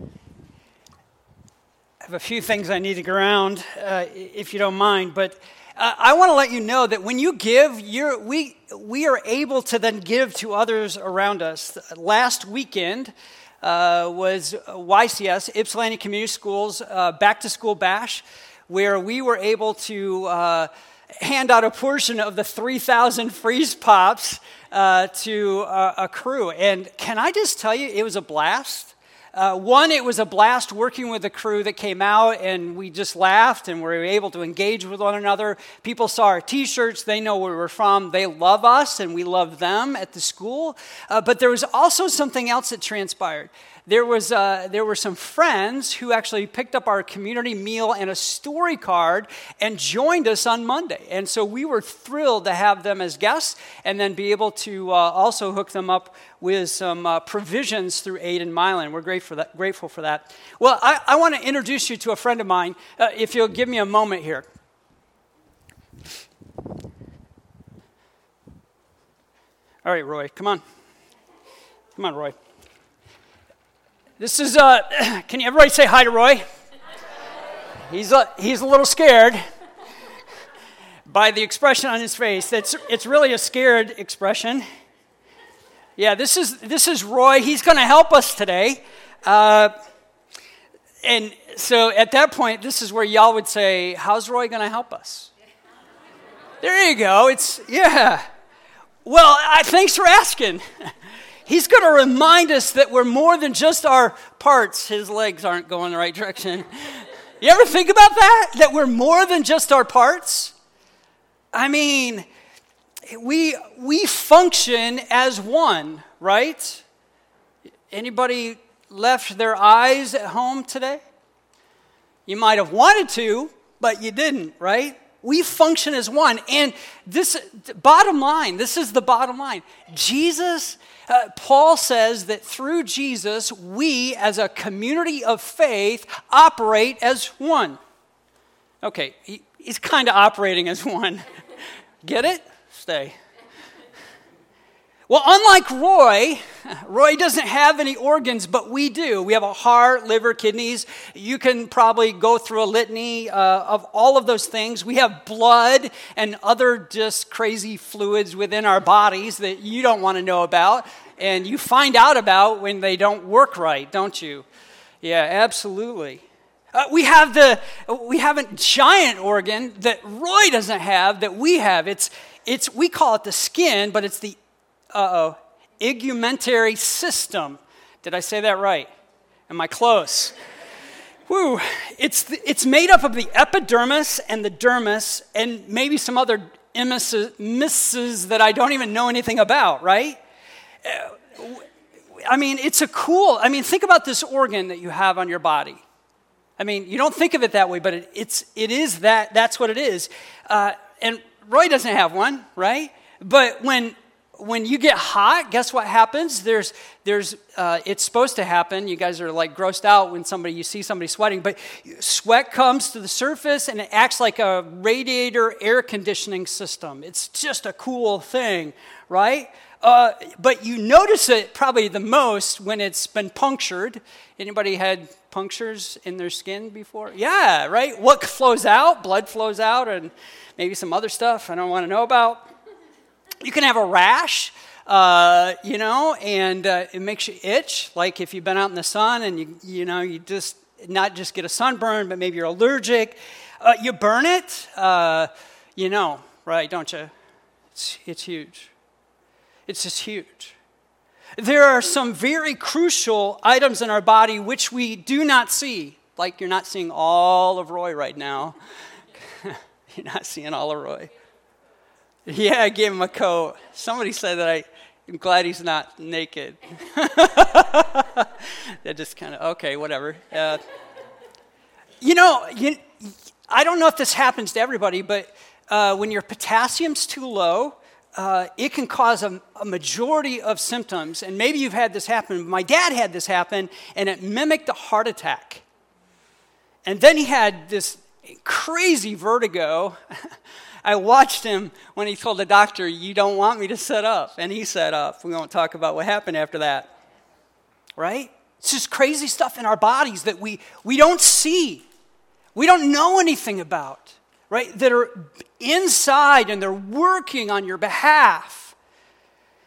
I have a few things I need to ground, uh, if you don't mind, but uh, I want to let you know that when you give, we, we are able to then give to others around us. Last weekend uh, was YCS, Ypsilanti Community Schools, uh, Back to School Bash, where we were able to uh, hand out a portion of the 3,000 freeze pops uh, to a crew. And can I just tell you, it was a blast. Uh, one, it was a blast working with the crew that came out, and we just laughed and we were able to engage with one another. People saw our t shirts, they know where we're from, they love us, and we love them at the school. Uh, but there was also something else that transpired there, was, uh, there were some friends who actually picked up our community meal and a story card and joined us on Monday. And so we were thrilled to have them as guests and then be able to uh, also hook them up with some uh, provisions through Aid and Milan. We're grateful for that. Grateful for that. Well, I, I want to introduce you to a friend of mine. Uh, if you'll give me a moment here. All right, Roy, come on. Come on, Roy. This is, uh, can everybody say hi to Roy? He's a, he's a little scared by the expression on his face. It's, it's really a scared expression. Yeah, this is, this is Roy. He's going to help us today. Uh, and so at that point, this is where y'all would say, How's Roy going to help us? There you go. It's, yeah. Well, I, thanks for asking. He's going to remind us that we're more than just our parts. His legs aren't going the right direction. You ever think about that? That we're more than just our parts? I mean, we, we function as one, right? Anybody left their eyes at home today? You might have wanted to, but you didn't, right? We function as one. And this, bottom line, this is the bottom line. Jesus uh, Paul says that through Jesus, we as a community of faith operate as one. Okay, he, he's kind of operating as one. Get it? Stay. Well, unlike Roy, Roy doesn't have any organs, but we do. We have a heart, liver, kidneys. You can probably go through a litany uh, of all of those things. We have blood and other just crazy fluids within our bodies that you don't want to know about. And you find out about when they don't work right, don't you? Yeah, absolutely. Uh, we have the we have a giant organ that Roy doesn't have that we have. It's it's we call it the skin, but it's the uh oh, igumentary system. Did I say that right? Am I close? Woo. It's, the, it's made up of the epidermis and the dermis and maybe some other emisses that I don't even know anything about, right? Uh, I mean, it's a cool, I mean, think about this organ that you have on your body. I mean, you don't think of it that way, but it, it's, it is that, that's what it is. Uh, and Roy doesn't have one, right? But when when you get hot, guess what happens? There's, there's, uh, it's supposed to happen. You guys are like grossed out when somebody, you see somebody sweating, but sweat comes to the surface and it acts like a radiator air conditioning system. It's just a cool thing, right? Uh, but you notice it probably the most when it's been punctured. Anybody had punctures in their skin before? Yeah, right? What flows out? Blood flows out and maybe some other stuff I don't want to know about. You can have a rash, uh, you know, and uh, it makes you itch. Like if you've been out in the sun and you, you know, you just not just get a sunburn, but maybe you're allergic. Uh, you burn it, uh, you know, right? Don't you? It's, it's huge. It's just huge. There are some very crucial items in our body which we do not see. Like you're not seeing all of Roy right now. you're not seeing all of Roy. Yeah, I gave him a coat. Somebody said that I, am glad he's not naked. that just kind of, okay, whatever. Uh, you know, you, I don't know if this happens to everybody, but uh, when your potassium's too low, uh, it can cause a, a, majority of symptoms. And maybe you've had this happen. My dad had this happen, and it mimicked a heart attack. And then he had this crazy vertigo. I watched him when he told the doctor, You don't want me to set up. And he set up. We won't talk about what happened after that. Right? It's just crazy stuff in our bodies that we, we don't see, we don't know anything about, right? That are inside and they're working on your behalf.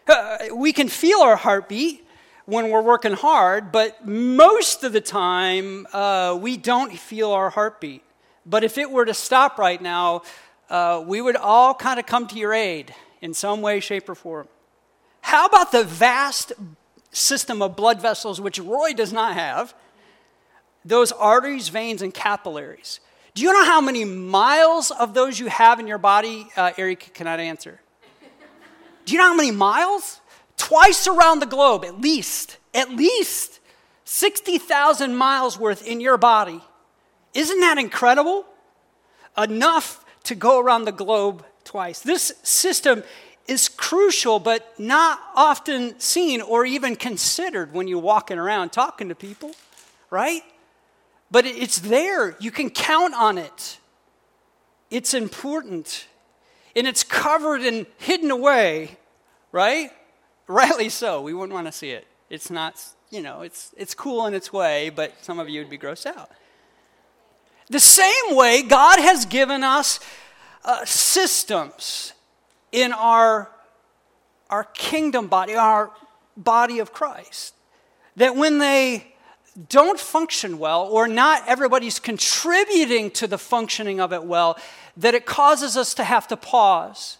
Uh, we can feel our heartbeat when we're working hard, but most of the time uh, we don't feel our heartbeat. But if it were to stop right now, uh, we would all kind of come to your aid in some way, shape, or form. How about the vast system of blood vessels, which Roy does not have? Those arteries, veins, and capillaries. Do you know how many miles of those you have in your body? Uh, Eric cannot answer. Do you know how many miles? Twice around the globe, at least. At least 60,000 miles worth in your body. Isn't that incredible? Enough to go around the globe twice. This system is crucial, but not often seen or even considered when you're walking around talking to people, right? But it's there. You can count on it. It's important. And it's covered and hidden away, right? Rightly so. We wouldn't want to see it. It's not, you know, it's, it's cool in its way, but some of you would be grossed out. The same way, God has given us uh, systems in our, our kingdom body, our body of Christ, that when they don't function well, or not everybody's contributing to the functioning of it well, that it causes us to have to pause.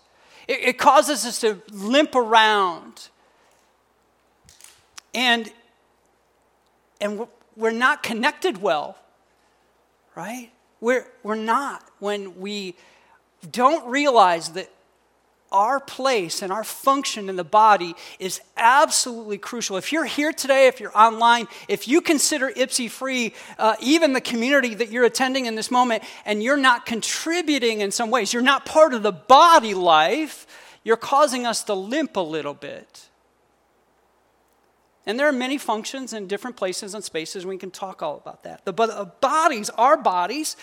It, it causes us to limp around. And, and we're not connected well right? We're, we're not when we don't realize that our place and our function in the body is absolutely crucial. If you're here today, if you're online, if you consider Ypsi Free, uh, even the community that you're attending in this moment, and you're not contributing in some ways, you're not part of the body life, you're causing us to limp a little bit. And there are many functions in different places and spaces. We can talk all about that. The, but the bodies, our bodies,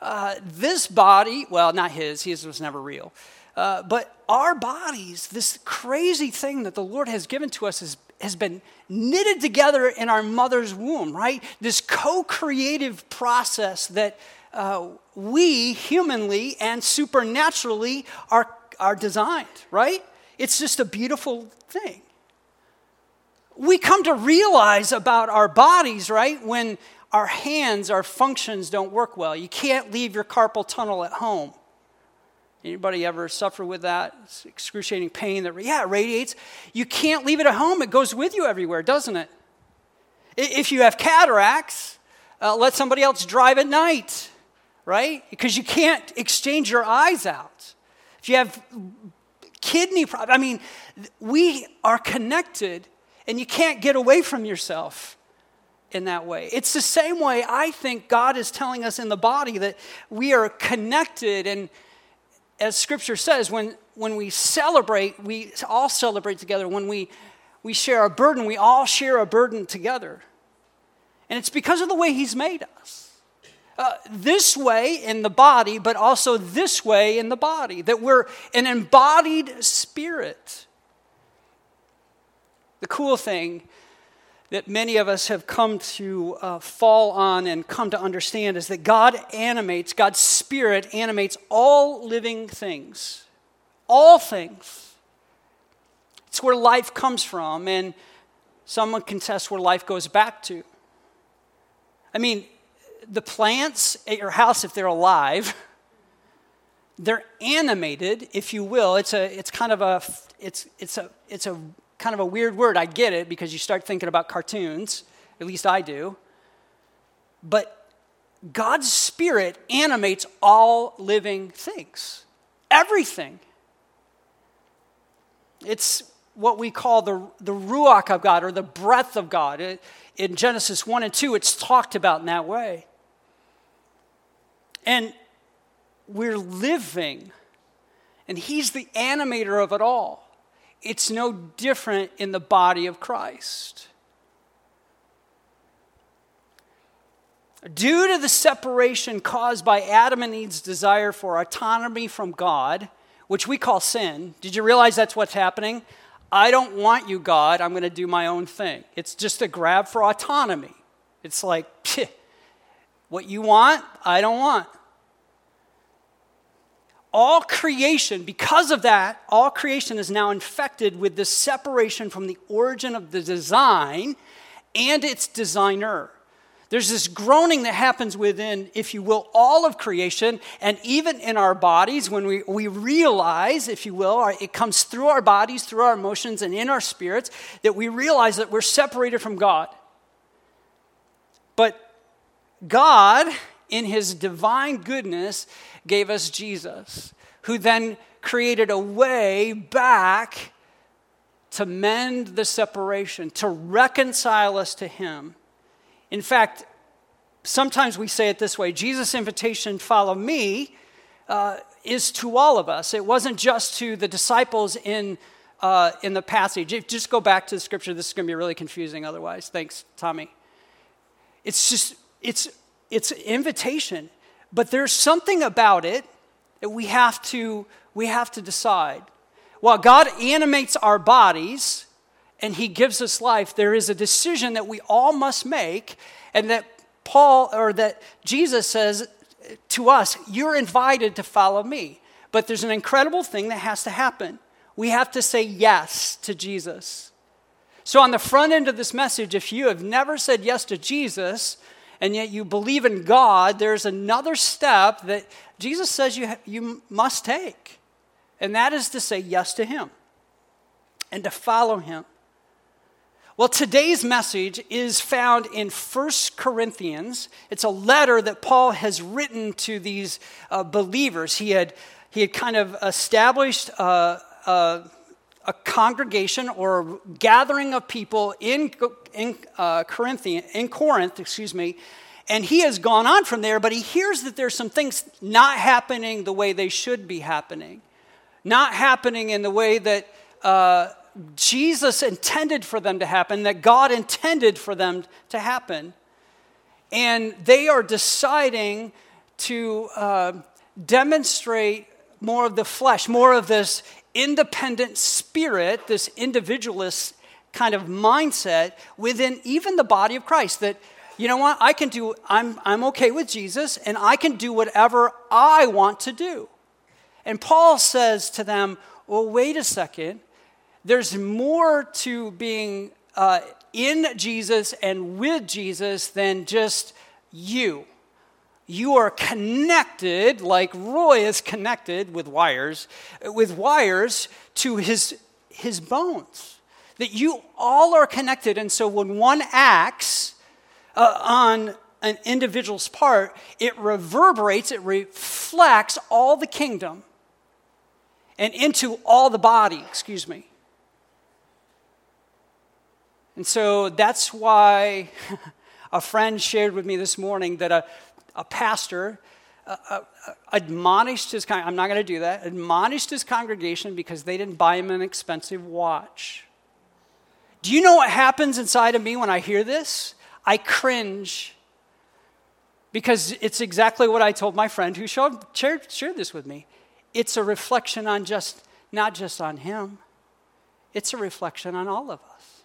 uh, this body, well, not his, his was never real. Uh, but our bodies, this crazy thing that the Lord has given to us, is, has been knitted together in our mother's womb, right? This co creative process that uh, we humanly and supernaturally are, are designed, right? It's just a beautiful thing we come to realize about our bodies, right, when our hands, our functions don't work well. You can't leave your carpal tunnel at home. Anybody ever suffer with that? It's excruciating pain that, yeah, it radiates. You can't leave it at home. It goes with you everywhere, doesn't it? If you have cataracts, uh, let somebody else drive at night, right? Because you can't exchange your eyes out. If you have kidney problems, I mean, we are connected and you can't get away from yourself in that way. It's the same way I think God is telling us in the body that we are connected. And as scripture says, when, when we celebrate, we all celebrate together. When we, we share a burden, we all share a burden together. And it's because of the way He's made us. Uh, this way in the body, but also this way in the body, that we're an embodied spirit. The cool thing that many of us have come to uh, fall on and come to understand is that God animates, God's Spirit animates all living things. All things. It's where life comes from, and someone can test where life goes back to. I mean, the plants at your house, if they're alive, they're animated, if you will. It's a, it's kind of a, it's, it's a, it's a kind of a weird word. I get it because you start thinking about cartoons. At least I do. But God's Spirit animates all living things, everything. It's what we call the, the Ruach of God or the breath of God. It, in Genesis 1 and 2, it's talked about in that way. And we're living, and He's the animator of it all it's no different in the body of Christ. Due to the separation caused by Adam and Eve's desire for autonomy from God, which we call sin, did you realize that's what's happening? I don't want you, God. I'm going to do my own thing. It's just a grab for autonomy. It's like, what you want, I don't want. All creation, because of that, all creation is now infected with this separation from the origin of the design and its designer. There's this groaning that happens within, if you will, all of creation, and even in our bodies when we, we realize, if you will, it comes through our bodies, through our emotions, and in our spirits, that we realize that we're separated from God. But God, in his divine goodness, gave us Jesus, who then created a way back to mend the separation, to reconcile us to him. In fact, sometimes we say it this way Jesus' invitation, follow me, uh, is to all of us. It wasn't just to the disciples in, uh, in the passage. If, just go back to the scripture. This is going to be really confusing otherwise. Thanks, Tommy. It's just, it's, it's an invitation. But there's something about it that we have to, we have to decide. While God animates our bodies, and he gives us life, there is a decision that we all must make, and that Paul or that Jesus says to us, You're invited to follow me. But there's an incredible thing that has to happen. We have to say yes to Jesus. So, on the front end of this message, if you have never said yes to Jesus, and yet you believe in God, there's another step that Jesus says you, you must take. And that is to say yes to Him and to follow Him. Well, today's message is found in 1 Corinthians. It's a letter that Paul has written to these uh, believers. He had, he had kind of established uh, uh, a congregation or a gathering of people in, in, uh, Corinthian, in Corinth, excuse me, and he has gone on from there, but he hears that there's some things not happening the way they should be happening, not happening in the way that uh, Jesus intended for them to happen, that God intended for them to happen. And they are deciding to uh, demonstrate more of the flesh, more of this independent spirit, this individualist kind of mindset within even the body of Christ that you know what I can do I'm I'm okay with Jesus and I can do whatever I want to do. And Paul says to them, "Well, wait a second there's more to being uh, in Jesus and with Jesus than just you. You are connected, like Roy is connected with wires, with wires to his, his bones. That you all are connected. And so when one acts uh, on an individual's part, it reverberates, it reflects all the kingdom and into all the body, excuse me. And so that's why a friend shared with me this morning that a, a pastor uh, uh, admonished his I'm not going to do that, admonished his congregation because they didn't buy him an expensive watch. Do you know what happens inside of me when I hear this? I cringe because it's exactly what I told my friend who showed, shared, shared this with me. It's a reflection on just, not just on him, it's a reflection on all of us.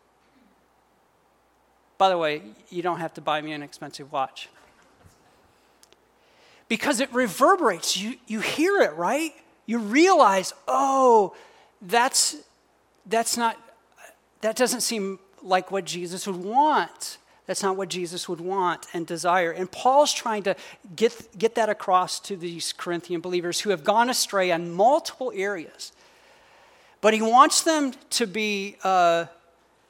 By the way, you don't have to buy me an expensive watch. Because it reverberates. You, you hear it, right? You realize, oh, that's, that's not, that doesn't seem like what Jesus would want. That's not what Jesus would want and desire. And Paul's trying to get, get that across to these Corinthian believers who have gone astray on multiple areas. But he wants them to be uh,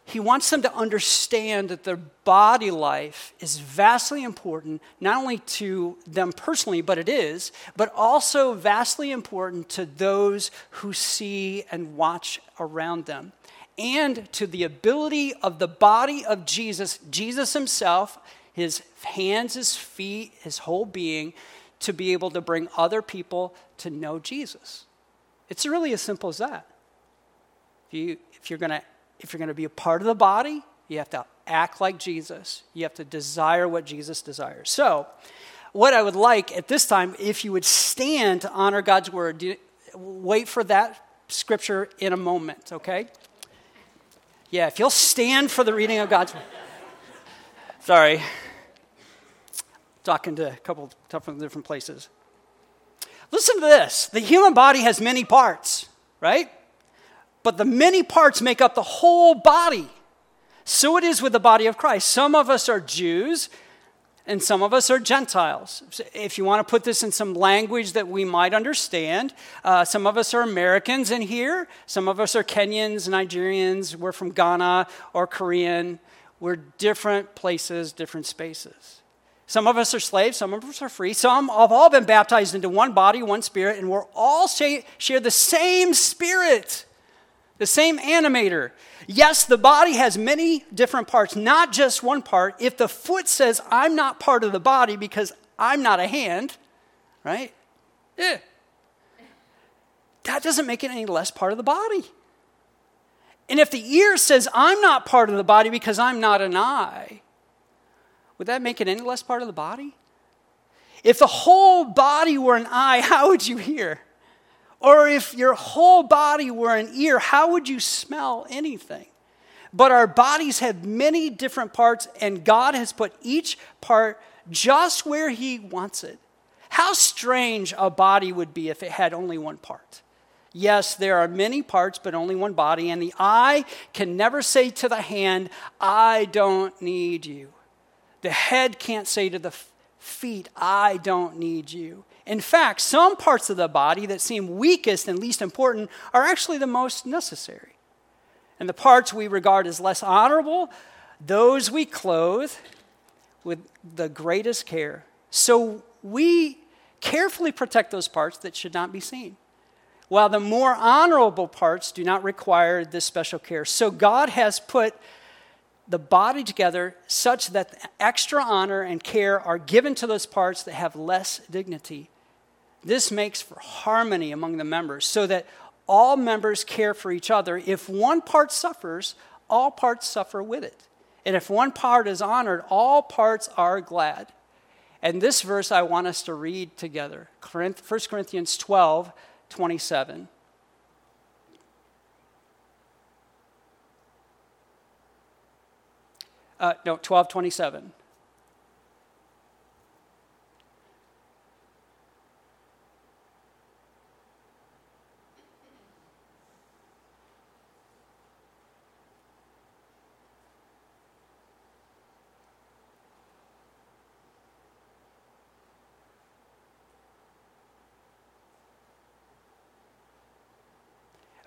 he wants them to understand that their body life is vastly important, not only to them personally, but it is, but also vastly important to those who see and watch around them, and to the ability of the body of Jesus, Jesus himself, his hands, his feet, his whole being, to be able to bring other people to know Jesus. It's really as simple as that. If, you, if you're going to if you're going to be a part of the body, you have to act like Jesus. You have to desire what Jesus desires. So, what I would like at this time, if you would stand to honor God's word, wait for that scripture in a moment, okay? Yeah, if you'll stand for the reading of God's word. Sorry. Talking to a couple of different places. Listen to this the human body has many parts, right? But the many parts make up the whole body. So it is with the body of Christ. Some of us are Jews, and some of us are Gentiles. If you want to put this in some language that we might understand, uh, some of us are Americans in here, some of us are Kenyans, Nigerians, we're from Ghana or Korean. We're different places, different spaces. Some of us are slaves, some of us are free. Some have all been baptized into one body, one spirit, and we're all share the same spirit, the same animator. Yes, the body has many different parts, not just one part. If the foot says, I'm not part of the body because I'm not a hand, right? Yeah. That doesn't make it any less part of the body. And if the ear says, I'm not part of the body because I'm not an eye, would that make it any less part of the body? If the whole body were an eye, how would you hear? Or if your whole body were an ear, how would you smell anything? But our bodies have many different parts, and God has put each part just where He wants it. How strange a body would be if it had only one part. Yes, there are many parts, but only one body, and the eye can never say to the hand, I don't need you. The head can't say to the feet, I don't need you. In fact, some parts of the body that seem weakest and least important are actually the most necessary. And the parts we regard as less honorable, those we clothe with the greatest care. So we carefully protect those parts that should not be seen, while the more honorable parts do not require this special care. So God has put the body together such that extra honor and care are given to those parts that have less dignity. This makes for harmony among the members so that all members care for each other. If one part suffers, all parts suffer with it. And if one part is honored, all parts are glad. And this verse I want us to read together 1 Corinthians 12 27. Uh, no, 12 27.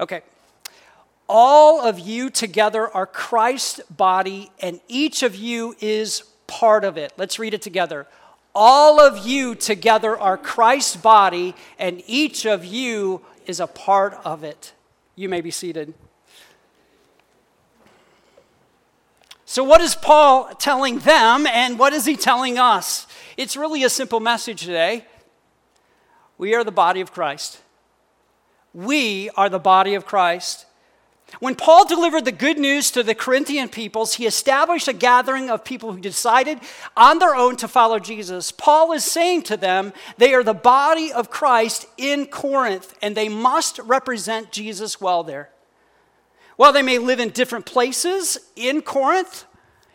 Okay. All of you together are Christ's body, and each of you is part of it. Let's read it together. All of you together are Christ's body, and each of you is a part of it. You may be seated. So, what is Paul telling them, and what is he telling us? It's really a simple message today. We are the body of Christ. We are the body of Christ. When Paul delivered the good news to the Corinthian peoples, he established a gathering of people who decided on their own to follow Jesus. Paul is saying to them, they are the body of Christ in Corinth, and they must represent Jesus well there. While they may live in different places in Corinth,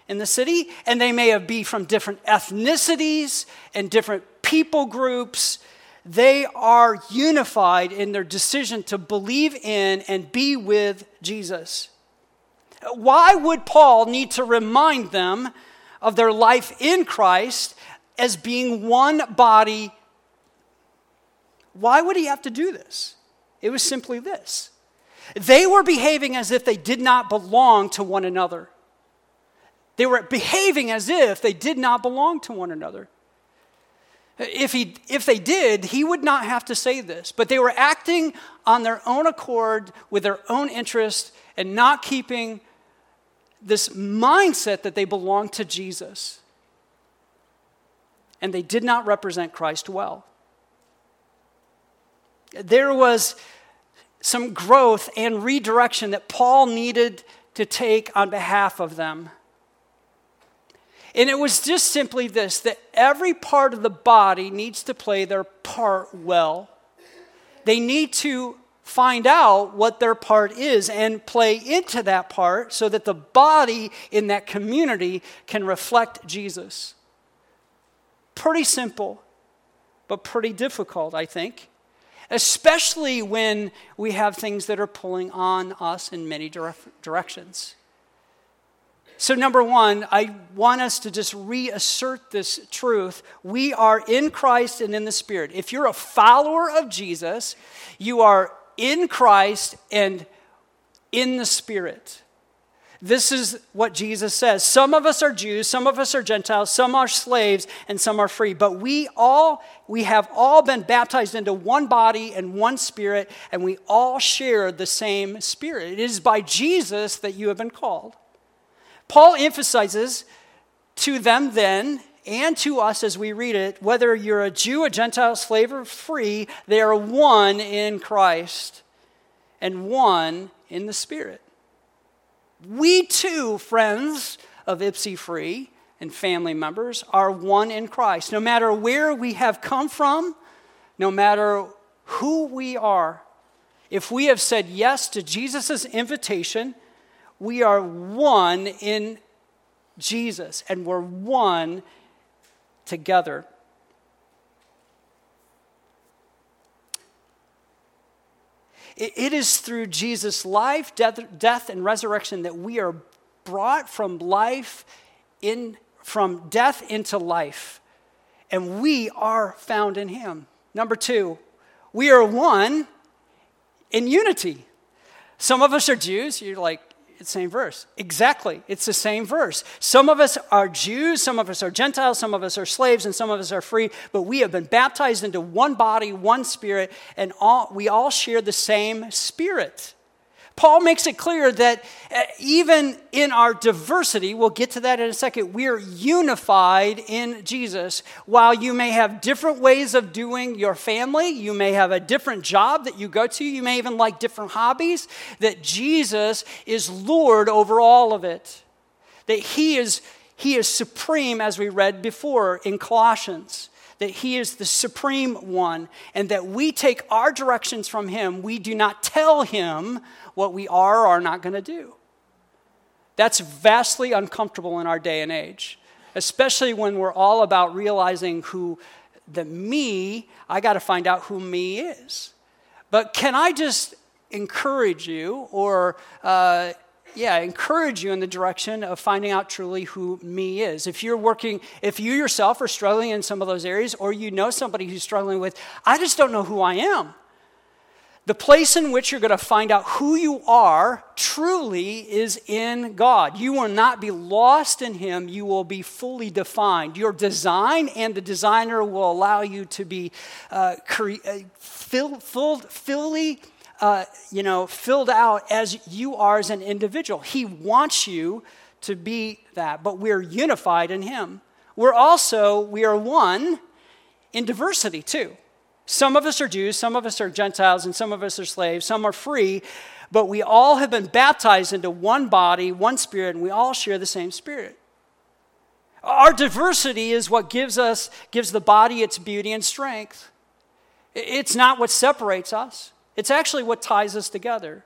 in the city, and they may be from different ethnicities and different people groups, they are unified in their decision to believe in and be with Jesus. Why would Paul need to remind them of their life in Christ as being one body? Why would he have to do this? It was simply this they were behaving as if they did not belong to one another. They were behaving as if they did not belong to one another. If, he, if they did, he would not have to say this. But they were acting on their own accord with their own interest and not keeping this mindset that they belonged to Jesus. And they did not represent Christ well. There was some growth and redirection that Paul needed to take on behalf of them. And it was just simply this that every part of the body needs to play their part well. They need to find out what their part is and play into that part so that the body in that community can reflect Jesus. Pretty simple, but pretty difficult, I think, especially when we have things that are pulling on us in many directions. So, number one, I want us to just reassert this truth. We are in Christ and in the Spirit. If you're a follower of Jesus, you are in Christ and in the Spirit. This is what Jesus says. Some of us are Jews, some of us are Gentiles, some are slaves, and some are free. But we all, we have all been baptized into one body and one spirit, and we all share the same spirit. It is by Jesus that you have been called. Paul emphasizes to them then and to us as we read it, whether you're a Jew, a Gentile, slave, or free, they are one in Christ and one in the Spirit. We too, friends of Ypsi Free and family members, are one in Christ. No matter where we have come from, no matter who we are, if we have said yes to Jesus' invitation, we are one in Jesus and we're one together. It is through Jesus' life, death, death, and resurrection that we are brought from life in from death into life. And we are found in him. Number two, we are one in unity. Some of us are Jews. You're like, same verse. Exactly. It's the same verse. Some of us are Jews, some of us are Gentiles, some of us are slaves, and some of us are free, but we have been baptized into one body, one spirit, and all, we all share the same spirit. Paul makes it clear that uh, even in our diversity, we'll get to that in a second, we're unified in Jesus. While you may have different ways of doing your family, you may have a different job that you go to, you may even like different hobbies, that Jesus is Lord over all of it. That He is, he is supreme, as we read before in Colossians that He is the supreme one, and that we take our directions from Him. We do not tell Him what we are or are not going to do. That's vastly uncomfortable in our day and age, especially when we're all about realizing who the me, I got to find out who me is. But can I just encourage you or uh, yeah, encourage you in the direction of finding out truly who me is. If you're working, if you yourself are struggling in some of those areas, or you know somebody who's struggling with, I just don't know who I am. The place in which you're going to find out who you are truly is in God. You will not be lost in Him, you will be fully defined. Your design and the designer will allow you to be uh, cre- uh, fill, fully uh, you know, filled out as you are as an individual. He wants you to be that, but we're unified in Him. We're also, we are one in diversity too. Some of us are Jews, some of us are Gentiles, and some of us are slaves, some are free, but we all have been baptized into one body, one spirit, and we all share the same spirit. Our diversity is what gives us, gives the body its beauty and strength. It's not what separates us. It's actually what ties us together.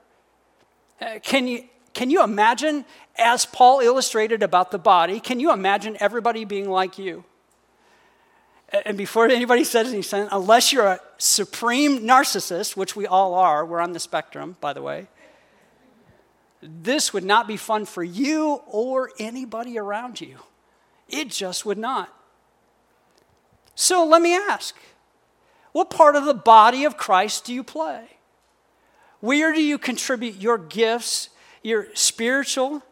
Uh, can you, can you imagine, as Paul illustrated about the body, can you imagine everybody being like you? And before anybody says anything, unless you're a supreme narcissist, which we all are, we're on the spectrum, by the way, this would not be fun for you or anybody around you. It just would not. So let me ask what part of the body of Christ do you play? Where do you contribute your gifts, your spiritual,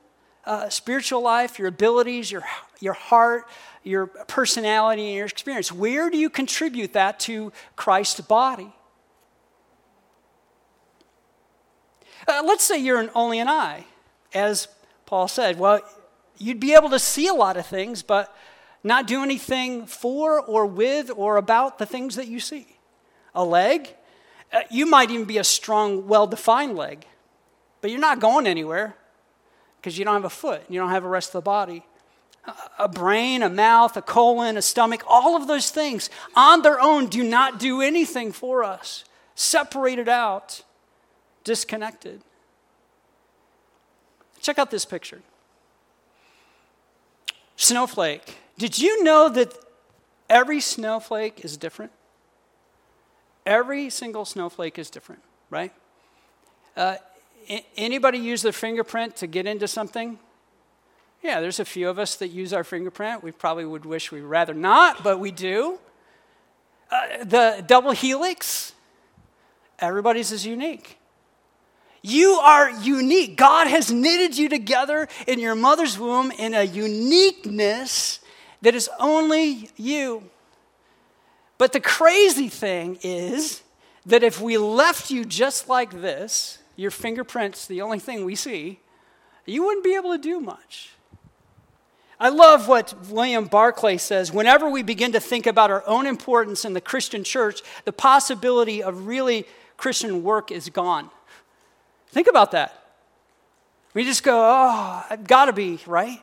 uh, spiritual life, your abilities, your, your heart, your personality, and your experience? Where do you contribute that to Christ's body? Uh, let's say you're an only an eye, as Paul said. Well, you'd be able to see a lot of things, but not do anything for or with or about the things that you see. A leg, uh, you might even be a strong, well defined leg, but you're not going anywhere because you don't have a foot, and you don't have the rest of the body. A brain, a mouth, a colon, a stomach, all of those things on their own do not do anything for us. Separated out. disconnected. Check out this picture. Snowflake. Did you know that every snowflake is different? Every single snowflake is different, right? Uh, anybody use their fingerprint to get into something? Yeah, there's a few of us that use our fingerprint. We probably would wish we'd rather not, but we do. Uh, the double helix, everybody's is unique. You are unique. God has knitted you together in your mother's womb in a uniqueness that is only you. But the crazy thing is that if we left you just like this, your fingerprints, the only thing we see, you wouldn't be able to do much. I love what William Barclay says. Whenever we begin to think about our own importance in the Christian church, the possibility of really Christian work is gone. Think about that. We just go, oh, I've got to be, right?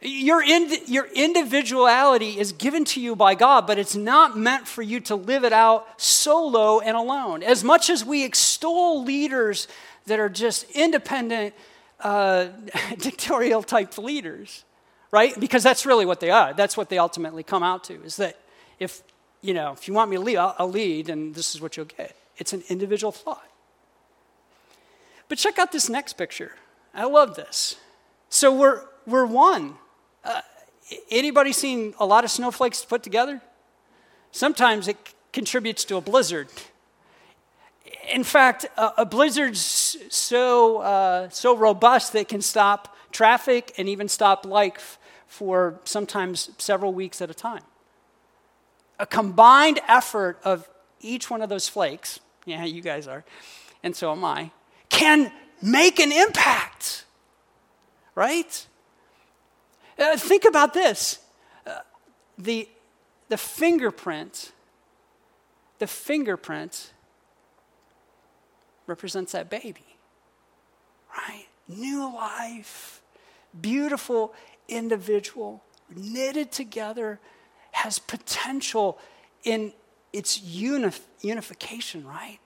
Your, your individuality is given to you by God, but it's not meant for you to live it out solo and alone. As much as we extol leaders that are just independent, uh, dictatorial type leaders, right? Because that's really what they are. That's what they ultimately come out to, is that if, you know, if you want me to lead, I'll, I'll lead, and this is what you'll get. It's an individual thought. But check out this next picture. I love this. So we're, we're one. Uh, anybody seen a lot of snowflakes put together? Sometimes it c- contributes to a blizzard. In fact, a, a blizzard's so, uh, so robust that it can stop traffic and even stop life for sometimes several weeks at a time. A combined effort of each one of those flakes, yeah, you guys are, and so am I, can make an impact, right? Uh, think about this uh, the, the fingerprint, the fingerprint represents that baby, right? New life, beautiful individual, knitted together, has potential in its unif- unification, right?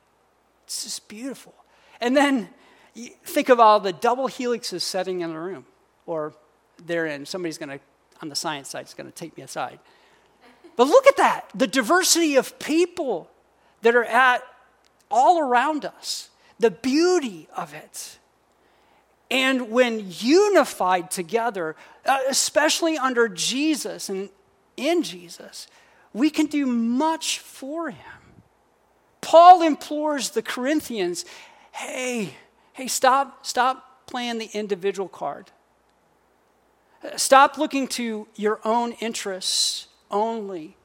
It's just beautiful. And then think of all the double helixes setting in the room, or they're in. Somebody's going to, on the science side, is going to take me aside. But look at that the diversity of people that are at all around us, the beauty of it. And when unified together, uh, especially under Jesus and in Jesus, we can do much for him. Paul implores the Corinthians hey, hey, stop, stop playing the individual card. Stop looking to your own interests only.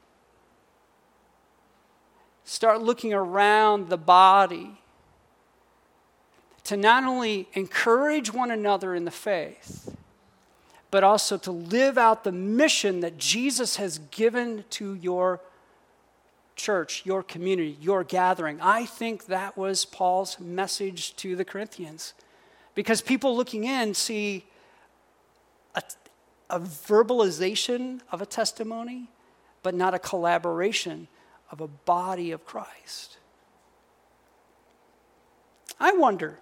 Start looking around the body to not only encourage one another in the faith, but also to live out the mission that Jesus has given to your church, your community, your gathering. I think that was Paul's message to the Corinthians. Because people looking in see a, a verbalization of a testimony, but not a collaboration of a body of Christ. I wonder,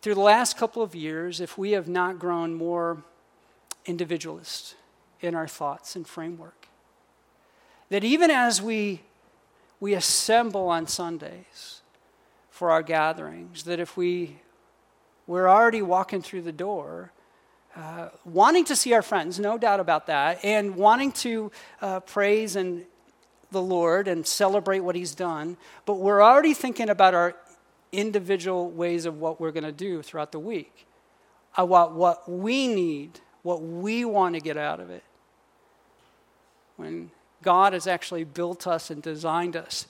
through the last couple of years, if we have not grown more individualist in our thoughts and framework. That even as we, we assemble on Sundays for our gatherings, that if we, we're already walking through the door, uh, wanting to see our friends, no doubt about that, and wanting to uh, praise and the Lord and celebrate what He's done, but we're already thinking about our individual ways of what we're going to do throughout the week, about what we need, what we want to get out of it. When God has actually built us and designed us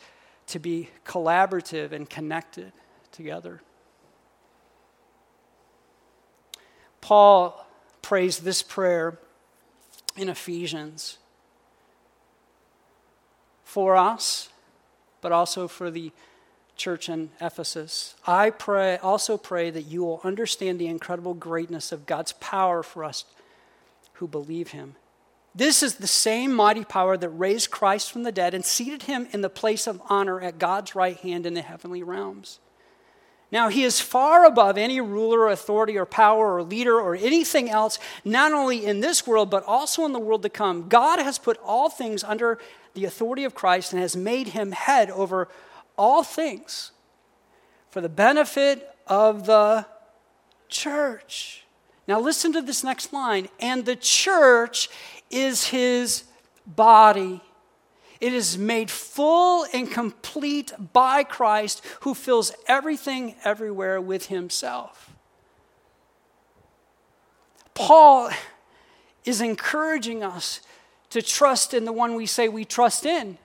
to be collaborative and connected together. Paul prays this prayer in Ephesians for us, but also for the church in Ephesus. I pray also pray that you will understand the incredible greatness of God's power for us who believe him. This is the same mighty power that raised Christ from the dead and seated him in the place of honor at God's right hand in the heavenly realms. Now, he is far above any ruler, or authority, or power, or leader, or anything else, not only in this world, but also in the world to come. God has put all things under the authority of Christ and has made him head over all things for the benefit of the church. Now, listen to this next line. And the church is his body. It is made full and complete by Christ who fills everything everywhere with himself. Paul is encouraging us to trust in the one we say we trust in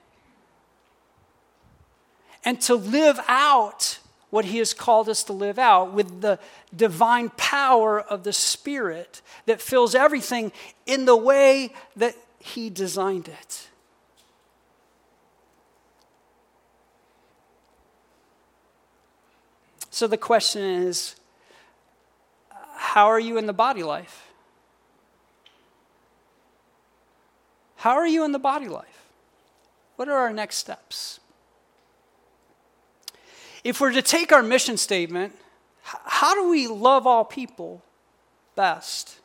and to live out what he has called us to live out with the divine power of the Spirit that fills everything in the way that he designed it. So the question is how are you in the body life? How are you in the body life? What are our next steps? If we're to take our mission statement, how do we love all people best?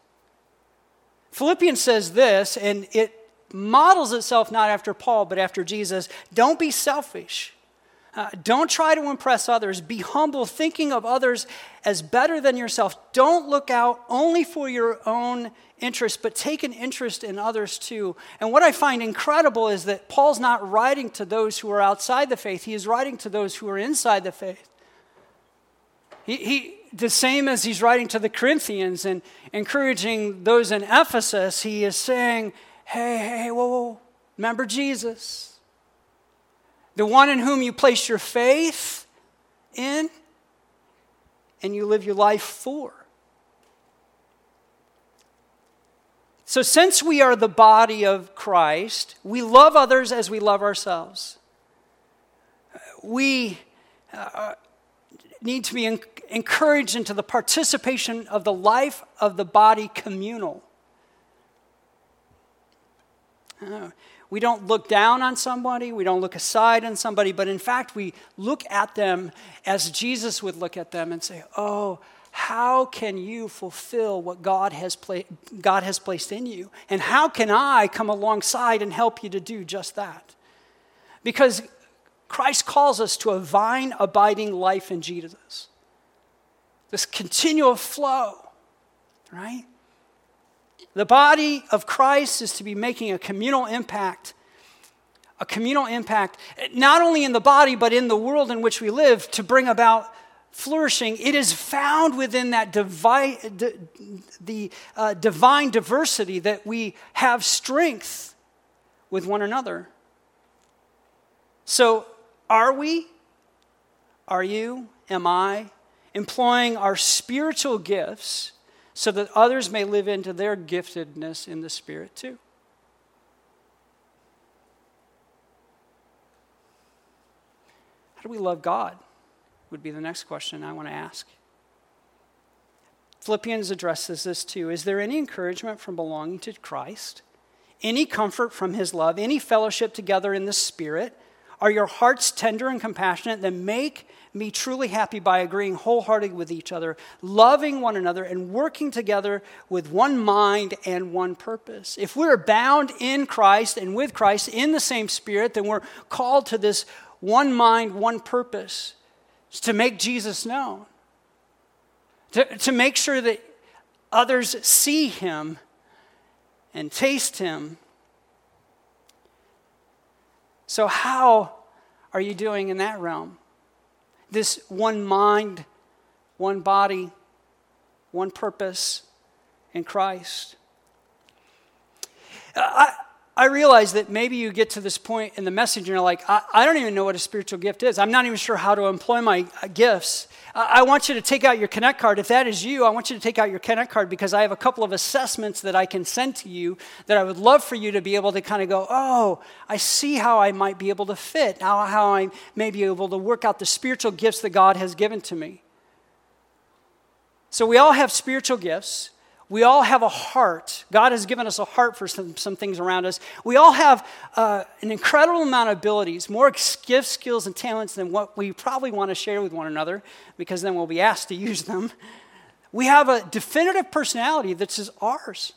Philippians says this, and it models itself not after Paul, but after Jesus. Don't be selfish. Uh, don't try to impress others. Be humble, thinking of others as better than yourself. Don't look out only for your own interest, but take an interest in others too. And what I find incredible is that Paul's not writing to those who are outside the faith, he is writing to those who are inside the faith. He, he, the same as he's writing to the Corinthians and encouraging those in Ephesus, he is saying, hey, hey, whoa, whoa, remember Jesus the one in whom you place your faith in and you live your life for. So, since we are the body of Christ, we love others as we love ourselves. We uh, need to be en- encouraged into the participation of the life of the body communal. Uh, we don't look down on somebody, we don't look aside on somebody, but in fact, we look at them as Jesus would look at them and say, Oh, how can you fulfill what God has, pla- God has placed in you? And how can I come alongside and help you to do just that? Because Christ calls us to a vine abiding life in Jesus. This continual flow, right? The body of Christ is to be making a communal impact, a communal impact, not only in the body, but in the world in which we live to bring about flourishing. It is found within that divine, the uh, divine diversity that we have strength with one another. So, are we, are you, am I, employing our spiritual gifts? So that others may live into their giftedness in the Spirit too. How do we love God? Would be the next question I want to ask. Philippians addresses this too. Is there any encouragement from belonging to Christ? Any comfort from his love? Any fellowship together in the Spirit? Are your hearts tender and compassionate? Then make me truly happy by agreeing wholeheartedly with each other, loving one another, and working together with one mind and one purpose. If we're bound in Christ and with Christ in the same spirit, then we're called to this one mind, one purpose to make Jesus known, to, to make sure that others see him and taste him. So, how are you doing in that realm? This one mind, one body, one purpose in Christ. I, I realize that maybe you get to this point in the message and you're like, I, I don't even know what a spiritual gift is. I'm not even sure how to employ my uh, gifts. I want you to take out your Connect card. If that is you, I want you to take out your Connect card because I have a couple of assessments that I can send to you that I would love for you to be able to kind of go, oh, I see how I might be able to fit, how, how I may be able to work out the spiritual gifts that God has given to me. So we all have spiritual gifts. We all have a heart. God has given us a heart for some, some things around us. We all have uh, an incredible amount of abilities, more gifts, skills, and talents than what we probably want to share with one another, because then we'll be asked to use them. We have a definitive personality that's just ours,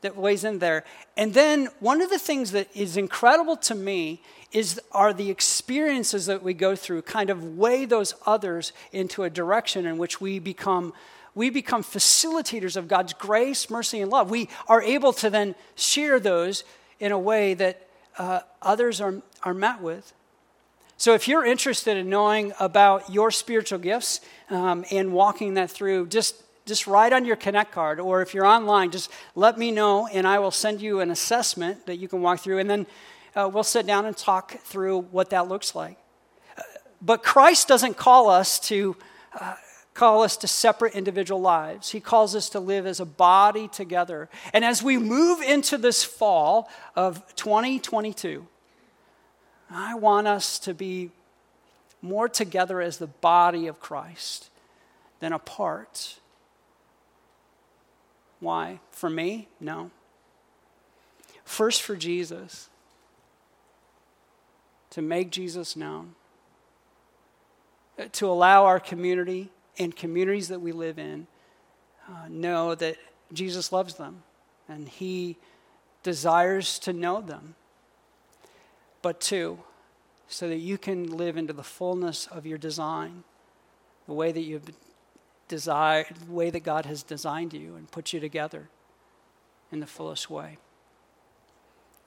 that weighs in there. And then one of the things that is incredible to me is are the experiences that we go through kind of weigh those others into a direction in which we become we become facilitators of God's grace, mercy, and love. We are able to then share those in a way that uh, others are, are met with. So, if you're interested in knowing about your spiritual gifts um, and walking that through, just just write on your Connect card, or if you're online, just let me know, and I will send you an assessment that you can walk through, and then uh, we'll sit down and talk through what that looks like. Uh, but Christ doesn't call us to uh, call us to separate individual lives. He calls us to live as a body together. And as we move into this fall of 2022, I want us to be more together as the body of Christ than apart. Why? For me? No. First, for Jesus, to make Jesus known, to allow our community and communities that we live in uh, know that Jesus loves them and he desires to know them. But two, so that you can live into the fullness of your design, the way that you've desired, the way that God has designed you and put you together in the fullest way.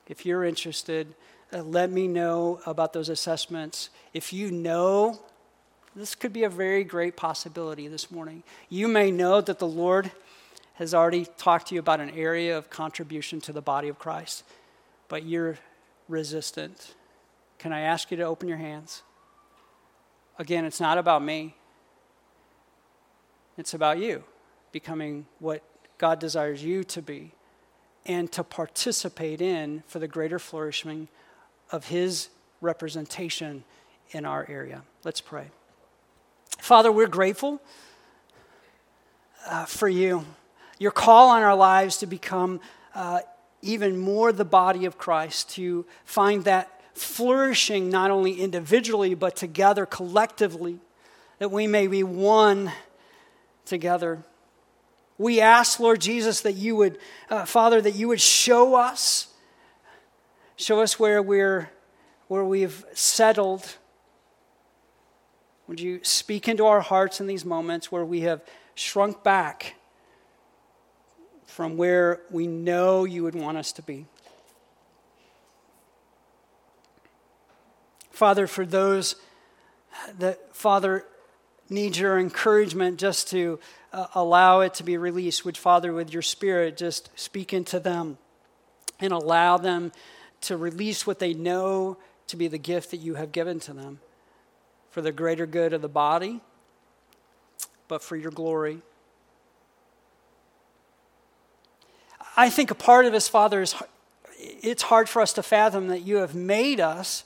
If you're interested, uh, let me know about those assessments. If you know this could be a very great possibility this morning. You may know that the Lord has already talked to you about an area of contribution to the body of Christ, but you're resistant. Can I ask you to open your hands? Again, it's not about me, it's about you becoming what God desires you to be and to participate in for the greater flourishing of His representation in our area. Let's pray. Father, we're grateful uh, for you, your call on our lives to become uh, even more the body of Christ, to find that flourishing not only individually, but together collectively, that we may be one together. We ask, Lord Jesus, that you would, uh, Father, that you would show us, show us where we're, where we've settled would you speak into our hearts in these moments where we have shrunk back from where we know you would want us to be? Father, for those that, Father, need your encouragement just to uh, allow it to be released, would, Father, with your Spirit, just speak into them and allow them to release what they know to be the gift that you have given to them for the greater good of the body, but for your glory. I think a part of this, Father, is it's hard for us to fathom that you have made us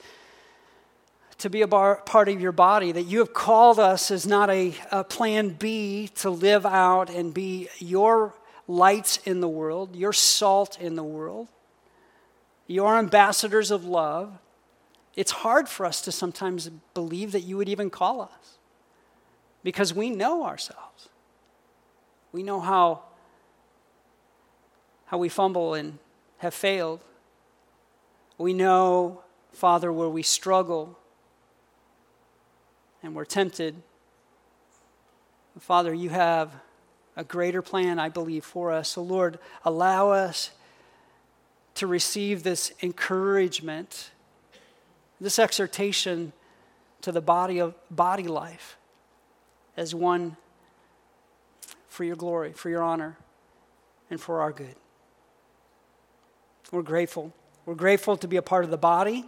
to be a bar, part of your body, that you have called us as not a, a plan B to live out and be your lights in the world, your salt in the world, your ambassadors of love it's hard for us to sometimes believe that you would even call us because we know ourselves. We know how, how we fumble and have failed. We know, Father, where we struggle and we're tempted. Father, you have a greater plan, I believe, for us. So, Lord, allow us to receive this encouragement this exhortation to the body of body life as one for your glory, for your honor, and for our good. We're grateful. We're grateful to be a part of the body.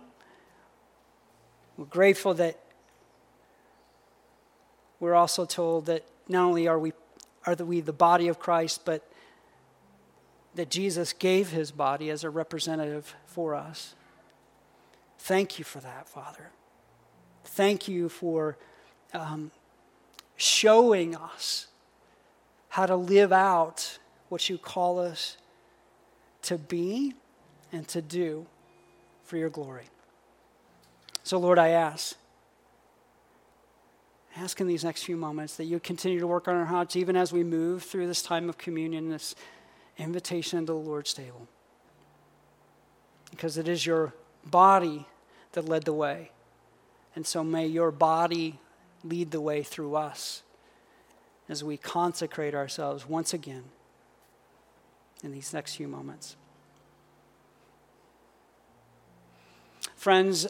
We're grateful that we're also told that not only are we are we the body of Christ, but that Jesus gave his body as a representative for us. Thank you for that, Father. Thank you for um, showing us how to live out what you call us to be and to do for your glory. So, Lord, I ask, ask in these next few moments that you continue to work on our hearts, even as we move through this time of communion, this invitation into the Lord's table. Because it is your body that led the way. And so may your body lead the way through us as we consecrate ourselves once again in these next few moments. Friends,